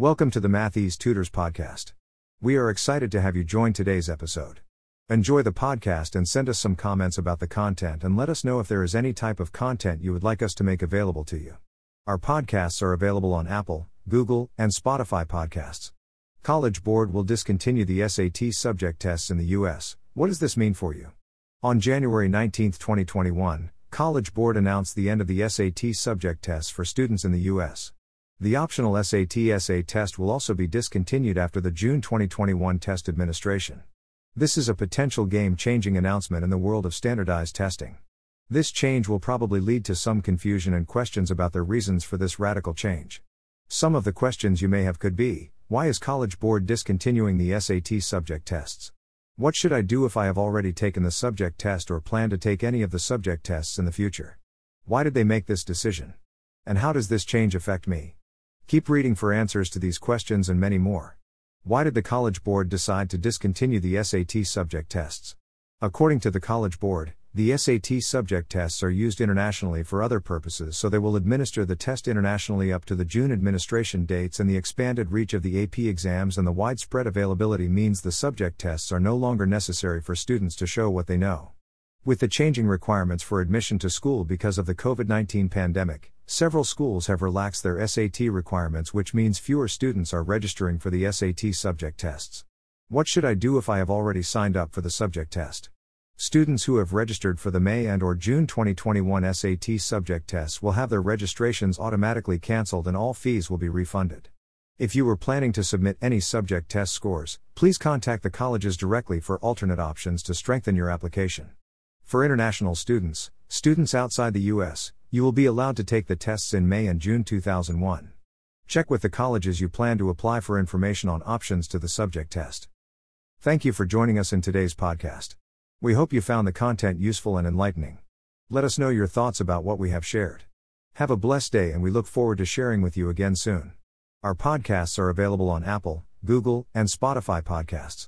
Welcome to the Math Tutors podcast. We are excited to have you join today's episode. Enjoy the podcast and send us some comments about the content and let us know if there is any type of content you would like us to make available to you. Our podcasts are available on Apple, Google, and Spotify podcasts. College Board will discontinue the SAT subject tests in the US. What does this mean for you? On January 19, 2021, College Board announced the end of the SAT subject tests for students in the US. The optional SAT Essay test will also be discontinued after the June 2021 test administration. This is a potential game changing announcement in the world of standardized testing. This change will probably lead to some confusion and questions about the reasons for this radical change. Some of the questions you may have could be Why is College Board discontinuing the SAT subject tests? What should I do if I have already taken the subject test or plan to take any of the subject tests in the future? Why did they make this decision? And how does this change affect me? Keep reading for answers to these questions and many more. Why did the College Board decide to discontinue the SAT subject tests? According to the College Board, the SAT subject tests are used internationally for other purposes, so they will administer the test internationally up to the June administration dates, and the expanded reach of the AP exams and the widespread availability means the subject tests are no longer necessary for students to show what they know. With the changing requirements for admission to school because of the COVID 19 pandemic, Several schools have relaxed their SAT requirements, which means fewer students are registering for the SAT subject tests. What should I do if I have already signed up for the subject test? Students who have registered for the May and or June 2021 SAT subject tests will have their registrations automatically canceled and all fees will be refunded. If you were planning to submit any subject test scores, please contact the colleges directly for alternate options to strengthen your application. For international students, students outside the US, you will be allowed to take the tests in May and June 2001. Check with the colleges you plan to apply for information on options to the subject test. Thank you for joining us in today's podcast. We hope you found the content useful and enlightening. Let us know your thoughts about what we have shared. Have a blessed day and we look forward to sharing with you again soon. Our podcasts are available on Apple, Google, and Spotify podcasts.